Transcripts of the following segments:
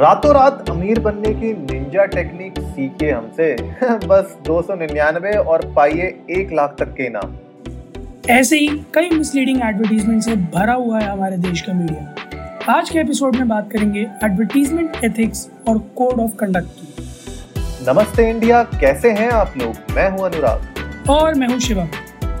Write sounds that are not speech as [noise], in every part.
रातों रात अमीर बनने की निंजा टेक्निक सीखे हमसे। [laughs] बस दो सौ निन्यानवे और पाइए एक लाख तक के इनाम। ऐसे ही कई मिसलीडिंग एडवर्टीजमेंट से भरा हुआ है हमारे देश का मीडिया आज के एपिसोड में बात करेंगे एडवर्टीजमेंट एथिक्स और कोड ऑफ़ कंडक्ट की। नमस्ते इंडिया कैसे हैं आप लोग? मैं हूँ अनुराग। और मैं हूँ शिवम।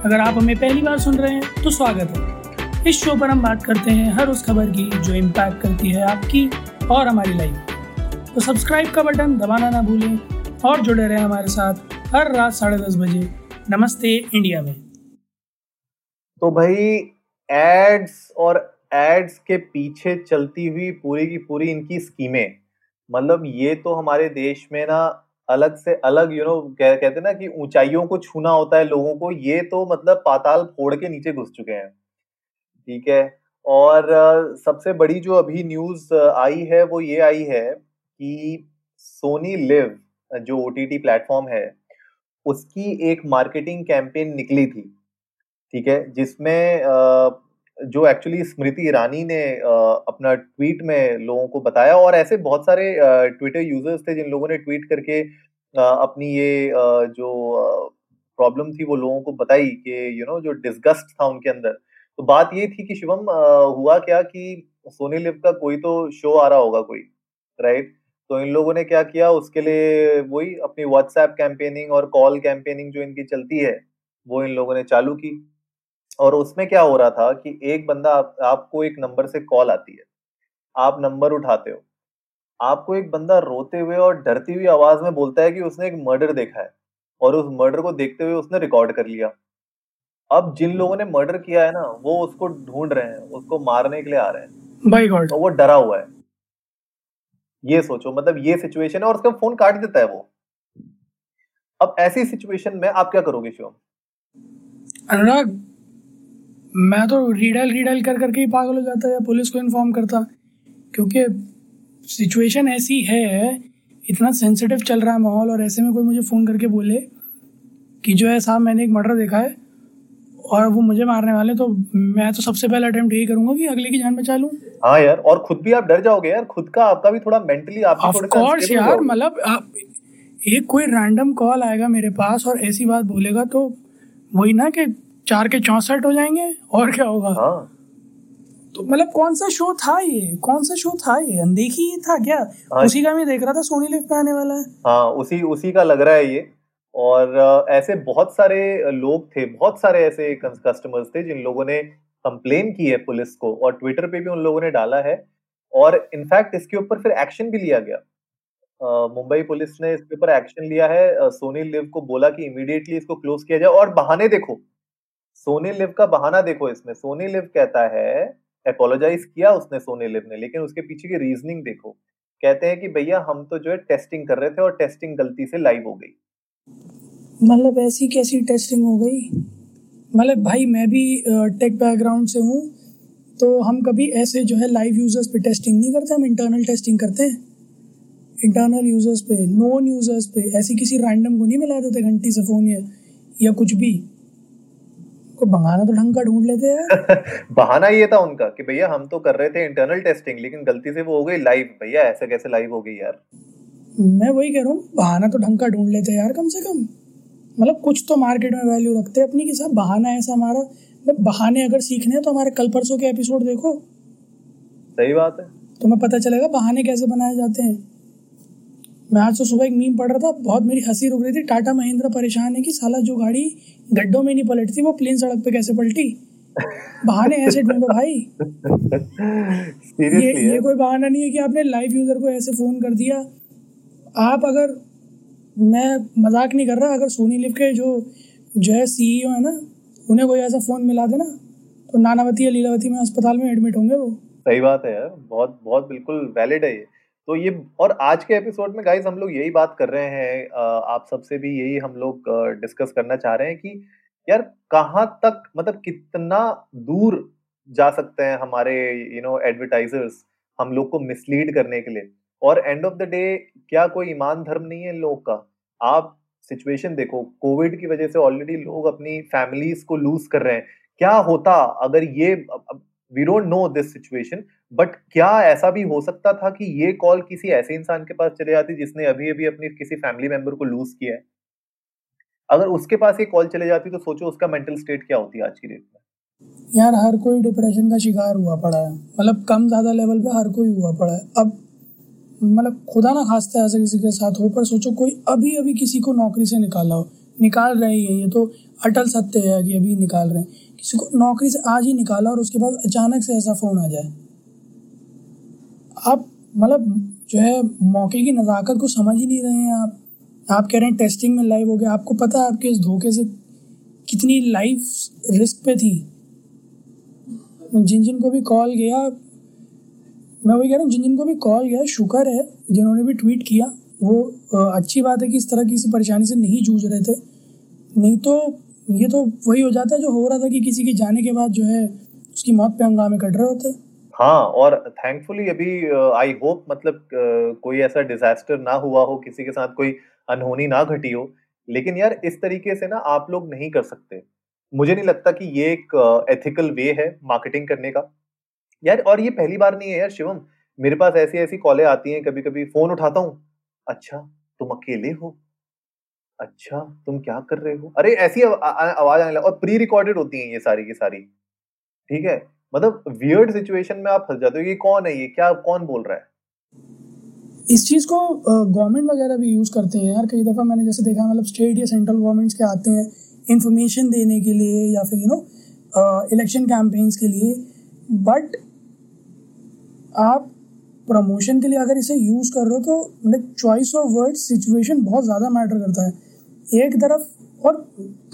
अगर आप हमें पहली बार सुन रहे हैं तो स्वागत है। इस शो पर हम बात करते हैं हर उस खबर की जो इम्पैक्ट करती है आपकी और हमारी लाइफ तो सब्सक्राइब का बटन दबाना ना भूलें और जुड़े रहें हमारे साथ हर रात साढ़े दस बजे। नमस्ते इंडिया में। तो भाई एड्स और एड्स के पीछे चलती हुई पूरी की पूरी इनकी स्कीमें मतलब ये तो हमारे देश में ना अलग से अलग यू नो कह, कहते ना कि ऊंचाइयों को छूना होता है लोगों को ये तो मतलब पाताल फोड़ के नीचे घुस चुके हैं। ठीक है? और सबसे बड़ी जो अभी न्यूज़ आई है, वो ये आई है कि सोनी लिव जो ओ टी टी प्लेटफॉर्म है, उसकी एक मार्केटिंग कैंपेन निकली थी, ठीक है? जिसमें जो एक्चुअली स्मृति ईरानी ने अपना ट्वीट में लोगों को बताया और ऐसे बहुत सारे ट्विटर यूज़र्स थे जिन लोगों ने ट्वीट करके अपनी ये जो प्रॉब्लम थी वो लोगों को बताई कि यू नो जो डिस्गस्ट था उनके अंदर तो बात ये थी कि शिवम हुआ क्या कि सोनी लिव का कोई तो शो आ रहा होगा कोई राइट? तो इन लोगों ने क्या किया उसके लिए वही अपनी व्हाट्सएप कैंपेनिंग और कॉल कैंपेनिंग जो इनकी चलती है वो इन लोगों ने चालू की। और उसमें क्या हो रहा था कि एक बंदा आप, आपको एक नंबर से कॉल आती है। आप नंबर उठाते हो। आपको एक बंदा रोते हुए और डरती हुई आवाज़ में बोलता है कि उसने एक मर्डर देखा है। और उस मर्डर को देखते हुए उसने रिकॉर्ड कर लिया। अब जिन लोगों ने मर्डर किया है ना वो उसको ढूंढ रहे हैं उसको मारने के लिए आ रहे हैं। बाय गॉड तो वो डरा हुआ है। ये सोचो मतलब ये सिचुएशन है और उसका फ़ोन काट देता है वो। अब ऐसी सिचुएशन में आप क्या करोगे शिवम? अनुराग मैं तो रीडाइल रीडाइल कर करके ही पागल हो जाता या पुलिस को इन्फॉर्म करता। क्योंकि सिचुएशन ऐसी है इतना सेंसिटिव चल रहा है माहौल और ऐसे में कोई मुझे फ़ोन करके बोले कि जो है साहब मैंने एक मर्डर देखा है। और वो मुझे मारने वाले तो मैं तो सबसे पहला अटेम्प्ट यही करूँगा कि अगले की जान बचा लूँ। हाँ यार और खुद भी आप डर जाओगे यार खुद का आपका भी थोड़ा मेंटली आप ऑफ़ कोर्स यार मतलब एक कोई रैंडम कॉल आएगा मेरे पास और ऐसी बात बोलेगा तो वही ना कि चार के चौसठ हो जाएँगे और क्या होगा? हाँ। तो मतलब कौन सा शो था ये? कौन सा शो था ये? अनदेखी था क्या? हाँ, उसी का मैं देख रहा था सोनी लिफ्ट पे आने वाला है। हाँ उसी उसी का लग रहा है ये। और ऐसे बहुत सारे लोग थे, बहुत सारे ऐसे कस्टमर्स थे जिन लोगों ने कंप्लेन की है पुलिस को और ट्विटर पे भी उन लोगों ने डाला है और इनफैक्ट इसके ऊपर फिर एक्शन भी लिया गया। मुंबई पुलिस ने इसके ऊपर एक्शन लिया है। सोनी लिव को बोला कि इमीडिएटली इसको क्लोज किया जाए और बहाने देखो। सोनी लिव का बहाना देखो इसमें। सोनी लिव कहता है अपोलोजाइज किया उसने सोनी लिव ने, लेकिन उसके पीछे की रीजनिंग देखो। कहते हैं कि भैया हम तो जो है टेस्टिंग कर रहे थे और टेस्टिंग गलती से लाइव हो गई। मतलब ऐसी कैसी टेस्टिंग हो गई। मतलब भाई मैं भी टेक बैकग्राउंड से हूँ तो हम कभी ऐसे जो है लाइव यूज़र्स पे टेस्टिंग नहीं करते, हम इंटरनल टेस्टिंग करते हैं। इंटरनल यूज़र्स पे नॉन यूज़र्स पे, ऐसी किसी रैंडम को नहीं मिला देते घंटी से फ़ोन या या कुछ भी। को बहाना तो ढंग का ढूंढ लेते हैं [laughs] बहाना ये था उनका कि भैया हम तो कर रहे थे इंटरनल टेस्टिंग लेकिन गलती से वो हो गई लाइव भैया ऐसे कैसे लाइव हो गई यार? मैं वही कह रहा हूँ बहाना तो ढंग का ढूंढ लेते यार कम से कम। मतलब कुछ तो मार्केट में वैल्यू रखते हैं अपनी के साथ बहाना ऐसा हमारा। बहाने अगर सीखने हैं तो हमारे कल परसों के एपिसोड देखो। सही बात है। तुम्हें पता चलेगा बहाने कैसे बनाए जाते हैं। मैं आज तो सुबह एक मीम पढ़ रहा था बहुत मेरी हँसी रुक रही थी। टाटा महिंद्रा परेशान है कि साला जो गाड़ी गड्ढों में नहीं पलटती वो प्लेन सड़क पे कैसे पलटी? बहाने ऐसे ढूंढो भाई। [laughs] ये ये कोई बहाना नहीं है कि आपने लाइव यूज़र को ऐसे फ़ोन कर दिया। आप अगर, मैं मज़ाक नहीं कर रहा, अगर सोनी लिव के जो जो है सीईओ है ना, उन्हें कोई ऐसा फ़ोन मिला दे ना तो नानावती या लीलावती में अस्पताल में एडमिट होंगे वो। सही बात है यार, बहुत बहुत बिल्कुल वैलिड है ये। तो ये, और आज के एपिसोड में गाइस हम लोग यही बात कर रहे हैं आप सबसे भी यही हम लोग डिस्कस करना चाह रहे हैं कि, यार कहाँ तक मतलब कितना दूर जा सकते हैं हमारे यू नो एडवर्टाइजर्स हम लोग को मिसलीड करने के लिए। और एंड ऑफ़ द डे क्या कोई ईमान धर्म नहीं है इन लोग का? आप सिचुएशन देखो कोविड की वजह से ऑलरेडी लोग अपनी फैमिलीज़ को लूज कर रहे हैं। क्या होता अगर ये we don't know this situation but क्या ऐसा भी हो सकता था कि ये कॉल किसी ऐसे इंसान के पास चले जाती जिसने अभी अभी अपनी किसी फैमिली मेंबर को लूज किया है? अगर उसके पास ये कॉल चले जाती तो सोचो उसका मेंटल स्टेट क्या होती आज की डेट में? यार, हर कोई डिप्रेशन का शिकार हुआ पड़ा है। मतलब कम ज़्यादा लेवल पे हर कोई हुआ पड़ा है। अब मतलब खुदा ना खास्ता ऐसे किसी के साथ हो, पर सोचो कोई अभी अभी किसी को नौकरी से निकाला हो। निकाल रहे हैं ये तो अटल सत्य है कि अभी निकाल रहे हैं। किसी को नौकरी से आज ही निकाला और उसके बाद अचानक से ऐसा फ़ोन आ जाए। आप मतलब जो है मौके की नज़ाकत को समझ ही नहीं रहे हैं आप। आप कह रहे हैं टेस्टिंग में लाइव हो गया। आपको पता है आपके इस धोखे से कितनी लाइफ रिस्क पे थी। जिन जिन को भी कॉल गया मैं वही कह रहा हूँ जिन जिन को भी कॉल गया शुक्र है, जिन्होंने भी ट्वीट किया, वो अच्छी बात है कि इस तरह की किसी परेशानी से नहीं जूझ रहे थे। नहीं तो ये तो वही हो जाता है जो हो रहा था कि किसी के जाने के बाद जो है, उसकी मौत पे हंगामे कट रहे होते। हाँ और थैंकफुली अभी आई होप मतलब कोई ऐसा डिजास्टर ना हुआ हो, किसी के साथ कोई अनहोनी ना घटी हो, लेकिन यार इस तरीके से ना आप लोग नहीं कर सकते। मुझे नहीं लगता कि ये एक एथिकल वे है मार्केटिंग करने का। यार, और ये पहली बार नहीं है यार शिवम। मेरे पास ऐसी ऐसी कॉलें आती हैं कभी कभी फ़ोन उठाता हूँ। अच्छा तुम अकेले हो? अच्छा तुम क्या कर रहे हो? अरे, ऐसी आवाज़ आने लगा, और प्री रिकॉर्डेड होती हैं ये सारी की सारी। ठीक है? मतलब वियर्ड सिचुएशन में आप फंस जाते हो, ये कौन है ये? क्या, कौन बोल रहा है? इस चीज़ को गवर्नमेंट वगैरह भी यूज़ करते हैं यार। कई दफ़ा मैंने जैसे देखा मतलब स्टेट या सेंट्रल गवर्नमेंट्स के आते हैं इंफॉर्मेशन देने के लिए या फिर यू नो इलेक्शन कैंपेन्स के लिए। बट आप प्रमोशन के लिए अगर इसे यूज़ कर रहे हो तो like choice of word situation बहुत ज़्यादा मैटर करता है। एक तरफ़, और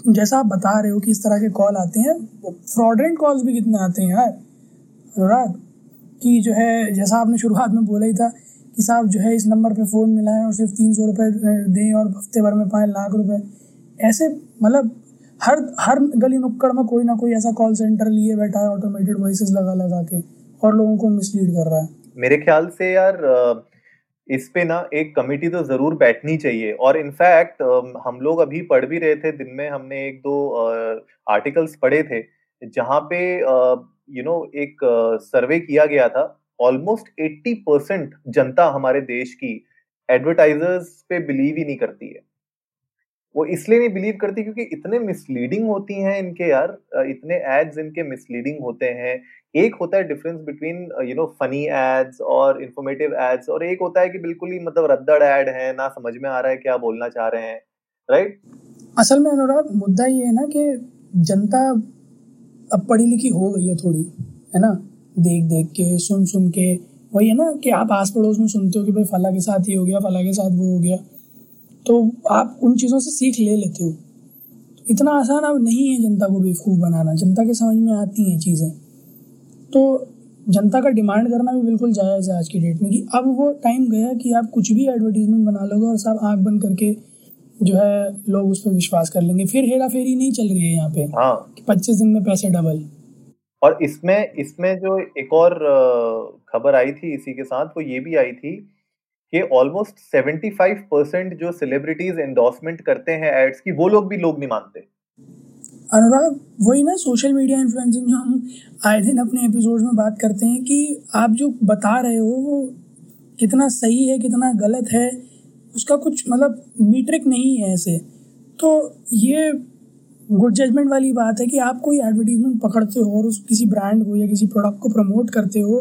जैसा आप बता रहे हो कि इस तरह के कॉल आते हैं फ्रॉडेंट कॉल्स भी कितने आते हैं यार। अनुराग, कि जो है, जैसा आपने शुरुआत में बोला ही था कि साहब जो है, इस नंबर पे फ़ोन मिलाएँ और सिर्फ़ तीन सौ रुपये दें और हफ़्ते भर में पाएँ लाख रुपए। ऐसे मतलब हर हर गली नुक्कड़ में कोई ना कोई ऐसा कॉल सेंटर लिए बैठा है ऑटोमेटेड वॉइस लगा लगा के। और लोगों को मिसलीड कर रहा है। मेरे ख्याल से यार इस पे ना एक कमिटी तो ज़रूर बैठनी चाहिए। और इनफैक्ट हम लोग अभी पढ़ भी रहे थे, दिन में हमने एक दो आर्टिकल्स पढ़े थे, जहाँ पे यू नो एक सर्वे किया गया था। ऑलमोस्ट 80 परसेंट जनता हमारे देश की एडवर्टाइजर्स पे बिलीव ही नहीं करती है। वो इसलिए नहीं बिलीव करती क्योंकि इतने मिसलीडिंग होती हैं इनके यार इतने एड्स इनके मिसलीडिंग होते हैं। एक होता है difference between you know funny ads और इंफॉर्मेटिव एड्स और एक होता है कि बिल्कुल ही मतलब रद्दड़ एड है, ना समझ में आ रहा है क्या बोलना चाह रहे हैं राइट असल में अनुराग, मुद्दा ये है ना कि जनता अब पढ़ी लिखी हो गई है थोड़ी, है ना? देख देख के, सुन सुन के। वही है ना कि आप आस पड़ोस में सुनते हो कि भाई फला के साथ ये हो गया, फला के साथ वो हो गया। तो आप उन चीज़ों से सीख ले लेते हो। तो इतना आसान अब नहीं है जनता को बेवकूफ़ बनाना। जनता के समझ में आती हैं चीज़ें। तो जनता का डिमांड करना भी बिल्कुल जायज़ है आज की डेट में कि अब वो टाइम गया कि आप कुछ भी एडवर्टीजमेंट बना लोगे और सब आँख बंद करके जो है लोग उस पर विश्वास कर लेंगे। फिर हेरा फेरी नहीं चल रही है यहाँ पे हाँ। पच्चीस दिन में पैसे डबल। और इसमें इसमें जो एक और खबर आई थी इसी के साथ वो ये भी आई थी कि ऑलमोस्ट 75 परसेंट जो सेलिब्रिटीज एंडोर्समेंट करते हैं एड्स की, वो लोग भी लोग नहीं मानते। अनुराग, वही ना सोशल मीडिया इन्फ्लुएंसिंग जो हम आए दिन अपने एपिसोड में बात करते हैं कि आप जो बता रहे हो, वो कितना सही है, कितना गलत है, उसका कुछ मतलब मीट्रिक नहीं है ऐसे। तो ये गुड जजमेंट वाली बात है कि आप कोई एडवर्टीजमेंट पकड़ते हो और उस किसी ब्रांड को या किसी प्रोडक्ट को प्रमोट करते हो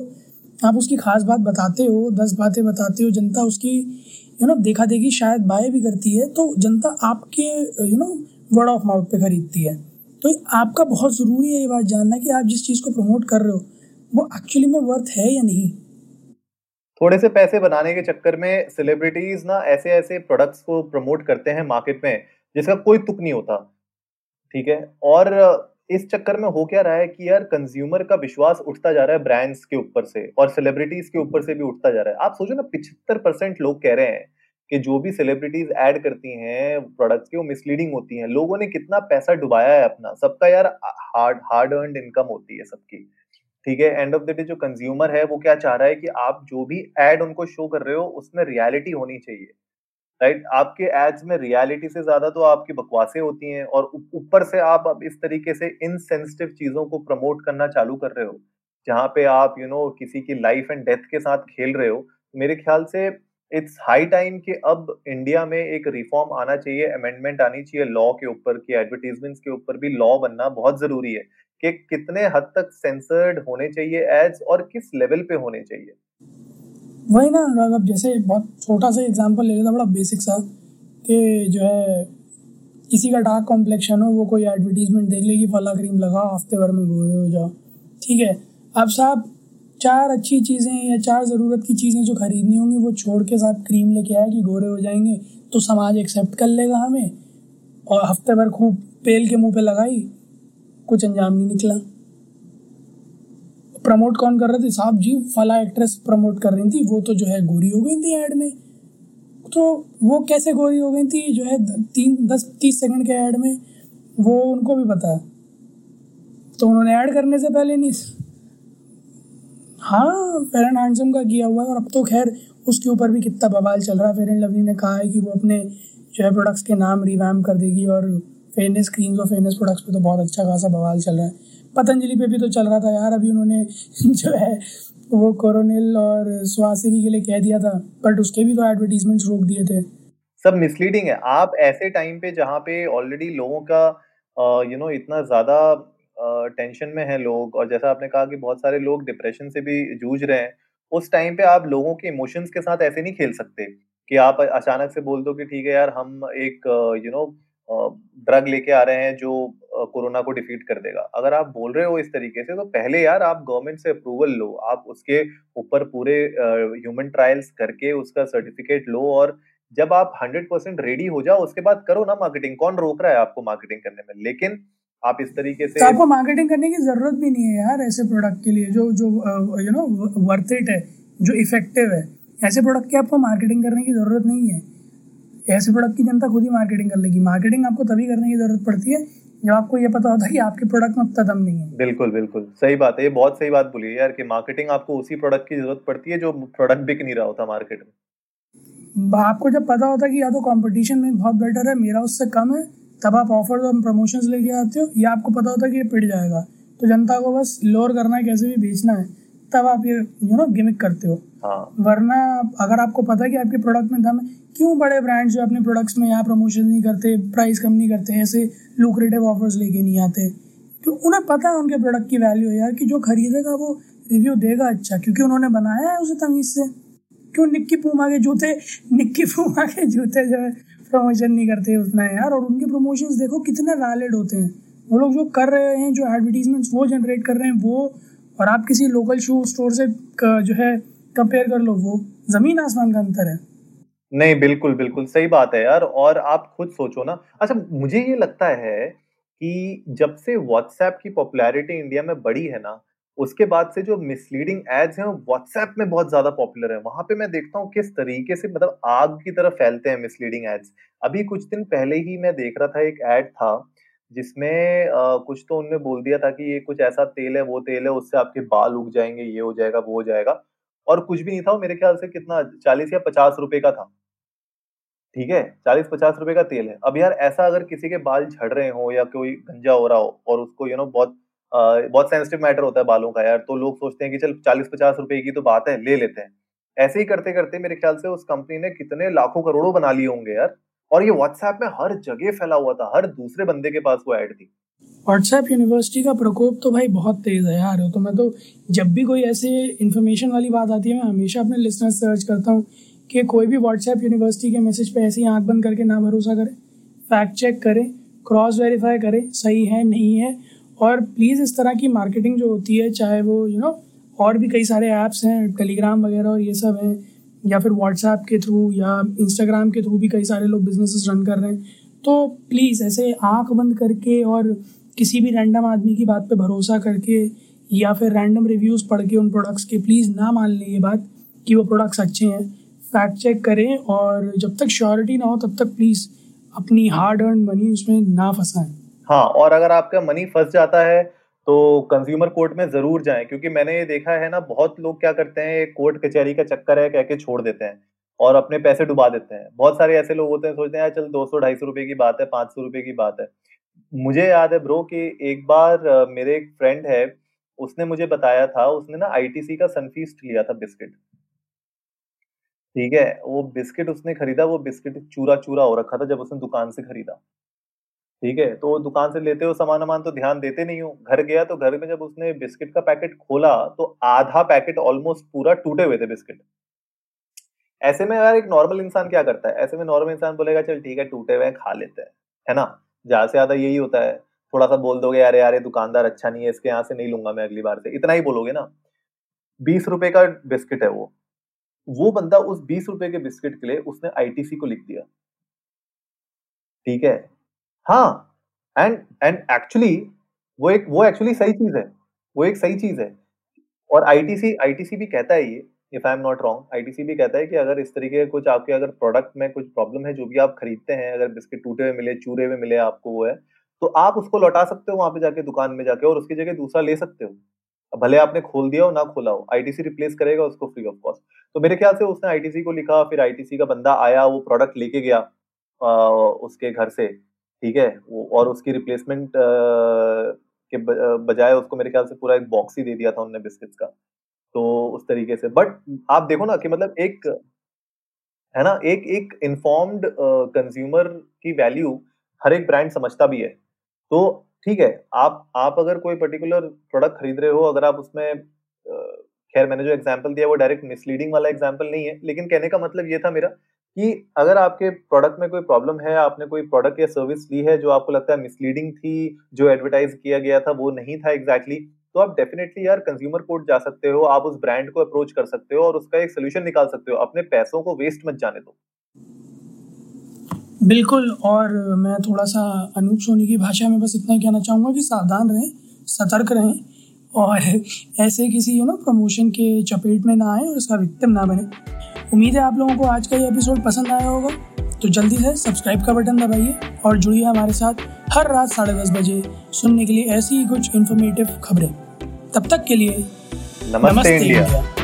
आप उसकी खास बात बताते हो, दस बातें बताते हो, जनता उसकी यू नो देखा देखी शायद बाय भी करती है तो जनता आपके you know word of mouth पे खरीदती है। तो आपका बहुत ज़रूरी है ये बात जानना कि आप जिस चीज़ को प्रमोट कर रहे हो, वो एक्चुअली में वर्थ है या नहीं? थोड़े से पैसे बनाने के चक्कर में सेलिब्रिटीज ना ऐसे ऐसे प्रोडक्ट्स को प्रमोट करते हैं मार्केट में, जिसका कोई तुक नहीं होता, ठीक है? और इस चक्कर में हो क्या रहा है कि यार कंज्यूमर का विश्वास उठता जा रहा है ब्रांड्स के ऊपर से और सेलिब्रिटीज के ऊपर से भी उठता जा रहा है। आप सोचो ना, पिछहत्तर परसेंट लोग कह रहे हैं कि जो भी सेलिब्रिटीज ऐड करती हैं प्रोडक्ट्स की, वो मिसलीडिंग होती हैं। लोगों ने कितना पैसा डुबाया है अपना। सबका यार हार्ड हार्ड अर्न इनकम होती है सबकी। ठीक है? एंड ऑफ़ द डे जो कंज्यूमर है, वो क्या चाह रहा है कि आप जो भी एड उनको शो कर रहे हो, उसमें रियलिटी होनी चाहिए। राइट? आपके एड्स में रियलिटी से ज़्यादा तो आपकी बकवासें होती हैं और ऊपर से आप अब इस तरीके से इनसेंसिटिव चीज़ों को प्रमोट करना चालू कर रहे हो जहाँ पे आप यू you नो know, किसी की लाइफ एंड डेथ के साथ खेल रहे हो। मेरे ख्याल से इट्स हाई टाइम कि अब इंडिया में एक रिफॉर्म आना चाहिए अमेंडमेंट आनी चाहिए लॉ के ऊपर कि एडवर्टीजमेंट्स के ऊपर भी लॉ बनना बहुत ज़रूरी है कि कितने हद तक सेंसर्ड होने चाहिए एड्स और किस लेवल पे होने चाहिए। वही ना अनुराग अब जैसे बहुत छोटा सा एग्ज़ाम्पल ले लेता, बड़ा बेसिक सा, कि जो है, किसी का डार्क कॉम्प्लेक्शन हो, वो कोई एडवर्टीजमेंट देख ले कि फला क्रीम लगाओ हफ़्ते भर में गोरे हो जाओ। ठीक है, अब साहब चार अच्छी चीज़ें या चार ज़रूरत की चीज़ें जो खरीदनी होंगी, वो छोड़ के साहब क्रीम लेके आए कि गोरे हो जाएँगे तो समाज एक्सेप्ट कर लेगा हमें। और हफ़्ते भर खूब पेल के मुँह पे लगाई, कुछ अंजाम नहीं निकला। प्रमोट कौन कर रहे थे? साहब जी, फला एक्ट्रेस प्रमोट कर रही थी, वो तो जो है गोरी हो गई थी एड में। तो वो कैसे गोरी हो गई थी? जो है तीन, दस, तीस सेकंड के ऐड में, वो उनको भी पता है। तो उन्होंने ऐड करने से पहले नहीं हाँ फेयर एंड हैंडसम का किया हुआ है, और अब तो खैर, उसके ऊपर भी कितना बवाल चल रहा है। फेयर एंड लवली ने कहा है कि वो अपने जो है प्रोडक्ट्स के नाम रिवैम कर देगी, और फेयरनेस क्रीम्स और फेयरनेस प्रोडक्ट्स पे तो बहुत अच्छा खासा बवाल चल रहा है। पतंजलि पे भी तो चल रहा था यार, अभी उन्होंने [laughs] जो है वो कोरोनिल और स्वासिरी के लिए कह दिया था बट उसके भी तो एडवर्टीजमेंट रोक दिए थे। सब मिसलीडिंग है। आप ऐसे टाइम पे जहाँ पे ऑलरेडी लोगों का यू नो इतना ज़्यादा टेंशन में है लोग, और जैसा आपने कहा कि बहुत सारे लोग डिप्रेशन से भी जूझ रहे हैं, उस टाइम पे आप लोगों के इमोशंस के साथ ऐसे नहीं खेल सकते कि आप अचानक से बोल दो कि ठीक है यार, हम एक यू नो ड्रग लेके आ रहे हैं जो कोरोना को डिफीट कर देगा। अगर आप बोल रहे हो इस तरीके से तो पहले यार आप गवर्नमेंट से अप्रूवल लो। आप उसके ऊपर पूरे ह्यूमन ट्रायल्स करके उसका सर्टिफिकेट लो और जब आप हंड्रेड परसेंट रेडी हो जाओ, उसके बाद करो ना मार्केटिंग। कौन रोक रहा है आपको मार्केटिंग करने में? लेकिन आप इस तरीके से तो आपको मार्केटिंग करने की ज़रूरत भी नहीं है यार ऐसे प्रोडक्ट के लिए, जो जो यू नो वर्थ इट है, जो इफ़ेक्टिव है। ऐसे प्रोडक्ट की आपको मार्केटिंग करने की ज़रूरत नहीं है। ऐसे प्रोडक्ट की जनता खुद ही मार्केटिंग कर लेगी। मार्केटिंग आपको तभी करने की ज़रूरत पड़ती है जब आपको ये पता होता है कि आपके प्रोडक्ट में कदम दम नहीं है। बिल्कुल बिल्कुल। सही बात है ये बहुत सही बात बोली यार कि मार्केटिंग आपको उसी प्रोडक्ट की ज़रूरत पड़ती है जो प्रोडक्ट बिक नहीं रहा होता मार्केट में। आपको जब पता होता है कि या तो कंपटीशन में बहुत बेटर है मेरा उससे कम है तब आप ऑफ़र और प्रमोशंस लेके आते हो या आपको पता होता है कि ये पिट जाएगा। तो जनता को बस लोअर करना है कैसे भी बेचना है। तब आप ये यू नो गिमिक करते हो। हाँ। वरना अगर आपको पता है कि आपके प्रोडक्ट में दम है क्यों बड़े ब्रांड्स जो अपने प्रोडक्ट्स में यहाँ प्रमोशन नहीं करते प्राइस कम नहीं करते ऐसे लुक्रेटिव ऑफर्स लेके नहीं आते? क्यों उन्हें पता है उनके प्रोडक्ट की वैल्यू यार कि जो खरीदेगा वो रिव्यू देगा अच्छा क्योंकि उन्होंने बनाया है उसे तमीज से। क्यों निक्की पूमा के जूते निक्की पूमा के जूते जो है प्रमोशन नहीं करते उतना यार? और उनके प्रमोशंस देखो कितने वैलिड होते हैं। वो लोग जो कर रहे हैं जो एडवर्टीजमेंट्स वो जनरेट कर रहे हैं वो और आप किसी लोकल शू स्टोर से जो है कंपेयर कर लो, वो ज़मीन आसमान का अंतर है। नहीं, बिल्कुल बिल्कुल, सही बात है यार, और आप खुद सोचो ना। अच्छा मुझे ये लगता है कि जब से व्हाट्सएप की पॉपुलैरिटी इंडिया में बढ़ी है ना, उसके बाद से जो मिसलीडिंग एड्स हैं व्हाट्सएप में बहुत ज़्यादा पॉपुलर है। वहाँ पे मैं देखता हूँ किस तरीके से मतलब आग की तरफ़ फैलते हैं मिसलीडिंग एड्स अभी कुछ दिन पहले ही मैं देख रहा था, एक एड था जिसमें कुछ तो उनने बोल दिया था कि ये कुछ ऐसा तेल है, वो तेल है, उससे आपके बाल उग जाएँगे, ये हो जाएगा, वो हो जाएगा। और कुछ भी नहीं था, वो मेरे ख्याल से कितना, चालीस या पचास रुपए का था। ठीक है? चालीस, पचास रुपए का तेल है। अब यार ऐसा अगर किसी के बाल झड़ रहे हो या कोई गंजा हो रहा हो और उसको यू नो बहुत बहुत सेंसिटिव मैटर होता है बालों का यार तो लोग सोचते हैं कि चल, चालीस, पचास रुपए की तो बात है, ले लेते हैं। ऐसे ही करते करते मेरे ख्याल से उस कंपनी ने कितने लाखों करोड़ों बना लिए होंगे यार। और ये व्हाट्सएप में हर जगह फैला हुआ था हर दूसरे बंदे के पास वो ऐड थी। व्हाट्सएप यूनिवर्सिटी का प्रकोप तो भाई बहुत तेज है यार तो मैं तो जब भी कोई ऐसे इन्फॉर्मेशन वाली बात आती है मैं हमेशा अपने लिसनर सर्च करता हूँ कि कोई भी व्हाट्सएप यूनिवर्सिटी के मैसेज पे ऐसे आँख बंद करके ना भरोसा करें फैक्ट चेक करें क्रॉस वेरीफाई करें सही है नहीं है और प्लीज़ इस तरह की मार्केटिंग जो होती है चाहे वो यू you नो know, और भी कई सारे ऐप्स हैं टेलीग्राम वगैरह और ये सब हैं या फिर व्हाट्सएप के थ्रू या इंस्टाग्राम के थ्रू भी कई सारे लोग बिजनेसेस रन कर रहे हैं। तो प्लीज़ ऐसे आँख बंद करके और किसी भी रैंडम आदमी की बात पे भरोसा करके या फिर रैंडम रिव्यूज़ पढ़ के उन प्रोडक्ट्स के प्लीज़ ना मान लें ये बात कि वो प्रोडक्ट्स अच्छे हैं। फैक्ट चेक करें और जब तक श्योरिटी ना हो तब तक प्लीज़ अपनी हार्ड अर्न मनी उसमें ना फंसाएँ। हाँ और अगर आपका मनी फंस जाता है तो कंज्यूमर कोर्ट में ज़रूर जाएँ, क्योंकि मैंने ये देखा है ना, बहुत लोग क्या करते हैं कोर्ट कचहरी का चक्कर है, कह के छोड़ देते हैं और अपने पैसे डुबा देते हैं। बहुत सारे ऐसे लोग होते हैं, सोचते हैं चल दो सौ, ढाई सौ रुपए की बात है, पाँच सौ रुपए की बात है। मुझे याद है ब्रो कि एक बार मेरे एक फ्रेंड है, उसने मुझे बताया था, उसने ना आईटीसी का सनफीस्ट लिया था, बिस्किट। ठीक है, वो बिस्किट उसने खरीदा, वो बिस्किट चूरा चूरा हो रखा था जब उसने दुकान से खरीदा। ठीक है? तो दुकान से लेते हो सामान वामान तो ध्यान देते नहीं हो। घर गया तो घर में जब उसने बिस्किट का पैकेट खोला तो आधा पैकेट ऑलमोस्ट पूरा टूटे हुए थे बिस्किट। ऐसे में यार एक नॉर्मल इंसान क्या करता है? ऐसे में नॉर्मल इंसान बोलेगा, चल ठीक है, टूटे हुए खा लेते हैं। है ना? ज़्यादा से ज़्यादा यही होता है। थोड़ा सा बोल दोगे यार यार दुकानदार अच्छा नहीं है, इसके यहाँ से नहीं लूँगा मैं अगली बार से। इतना ही बोलोगे ना। बीस रुपए का बिस्किट है वो। वो बंदा उस बीस रुपए के बिस्किट के लिए उसने आईटीसी को लिख दिया। ठीक है? हाँ एंड एंड एक्चुअली वो एक वो एक्चुअली सही चीज़ है वो एक सही चीज़ है। और आईटीसी आईटीसी भी कहता है ये if I am not wrong ITC भी कहता है कि अगर इस तरीके के कुछ आपके अगर प्रोडक्ट में कुछ प्रॉब्लम है जो भी आप खरीदते हैं अगर बिस्किट टूटे हुए मिले चूरे हुए मिले आपको वो है तो आप उसको लौटा सकते हो वहाँ पे जाके दुकान में जाके और उसकी जगह दूसरा ले सकते हो। भले आपने खोल दिया हो ना खोला हो आईटीसी रिप्लेस करेगा उसको फ्री ऑफ़ कॉस्ट तो मेरे ख्याल से उसने आईटीसी को लिखा फिर आईटीसी का बंदा आया वो प्रोडक्ट लेके गया आ, उसके घर से। ठीक है? और उसकी रिप्लेसमेंट के बजाय उसको मेरे ख्याल से पूरा एक बॉक्स ही दे दिया था उन्होंने बिस्किट्स का। तो उस तरीके से। बट आप देखो ना कि मतलब एक, है ना? एक एक इन्फॉर्म्ड कंज्यूमर की वैल्यू हर एक ब्रांड समझता भी है। तो ठीक है, आप आप अगर कोई पर्टिकुलर प्रोडक्ट खरीद रहे हो, अगर आप उसमें खैर मैंने जो एग्जांपल दिया वो डायरेक्ट मिसलीडिंग वाला एग्जांपल नहीं है, लेकिन कहने का मतलब ये था मेरा कि अगर आपके प्रोडक्ट में कोई प्रॉब्लम है आपने कोई प्रोडक्ट या सर्विस ली है जो आपको लगता है मिसलीडिंग थी जो एडवर्टाइज किया गया था वो नहीं था एग्जैक्टली exactly, तो आप डेफिनेटली यार कंज्यूमर कोर्ट जा सकते हो आप उस ब्रांड को अप्रोच कर सकते हो और उसका एक सोल्यूशन निकाल सकते हो। अपने पैसों को वेस्ट मत जाने दो। बिल्कुल और मैं थोड़ा सा अनूप सोनी की भाषा में बस इतना कहना चाहूँगा कि सावधान रहें सतर्क रहें और [laughs] ऐसे किसी यू नो प्रमोशन के चपेट में ना आए और उसका विक्टिम ना बने। उम्मीद है आप लोगों को आज का ये एपिसोड पसंद आया होगा तो जल्दी से सब्सक्राइब का बटन दबाइए और जुड़िए हमारे साथ हर रात साढ़े दस बजे सुनने के लिए ऐसी ही कुछ इन्फॉर्मेटिव खबरें तब तक के लिए नमस्ते, नमस्ते इंडिया। इंडिया।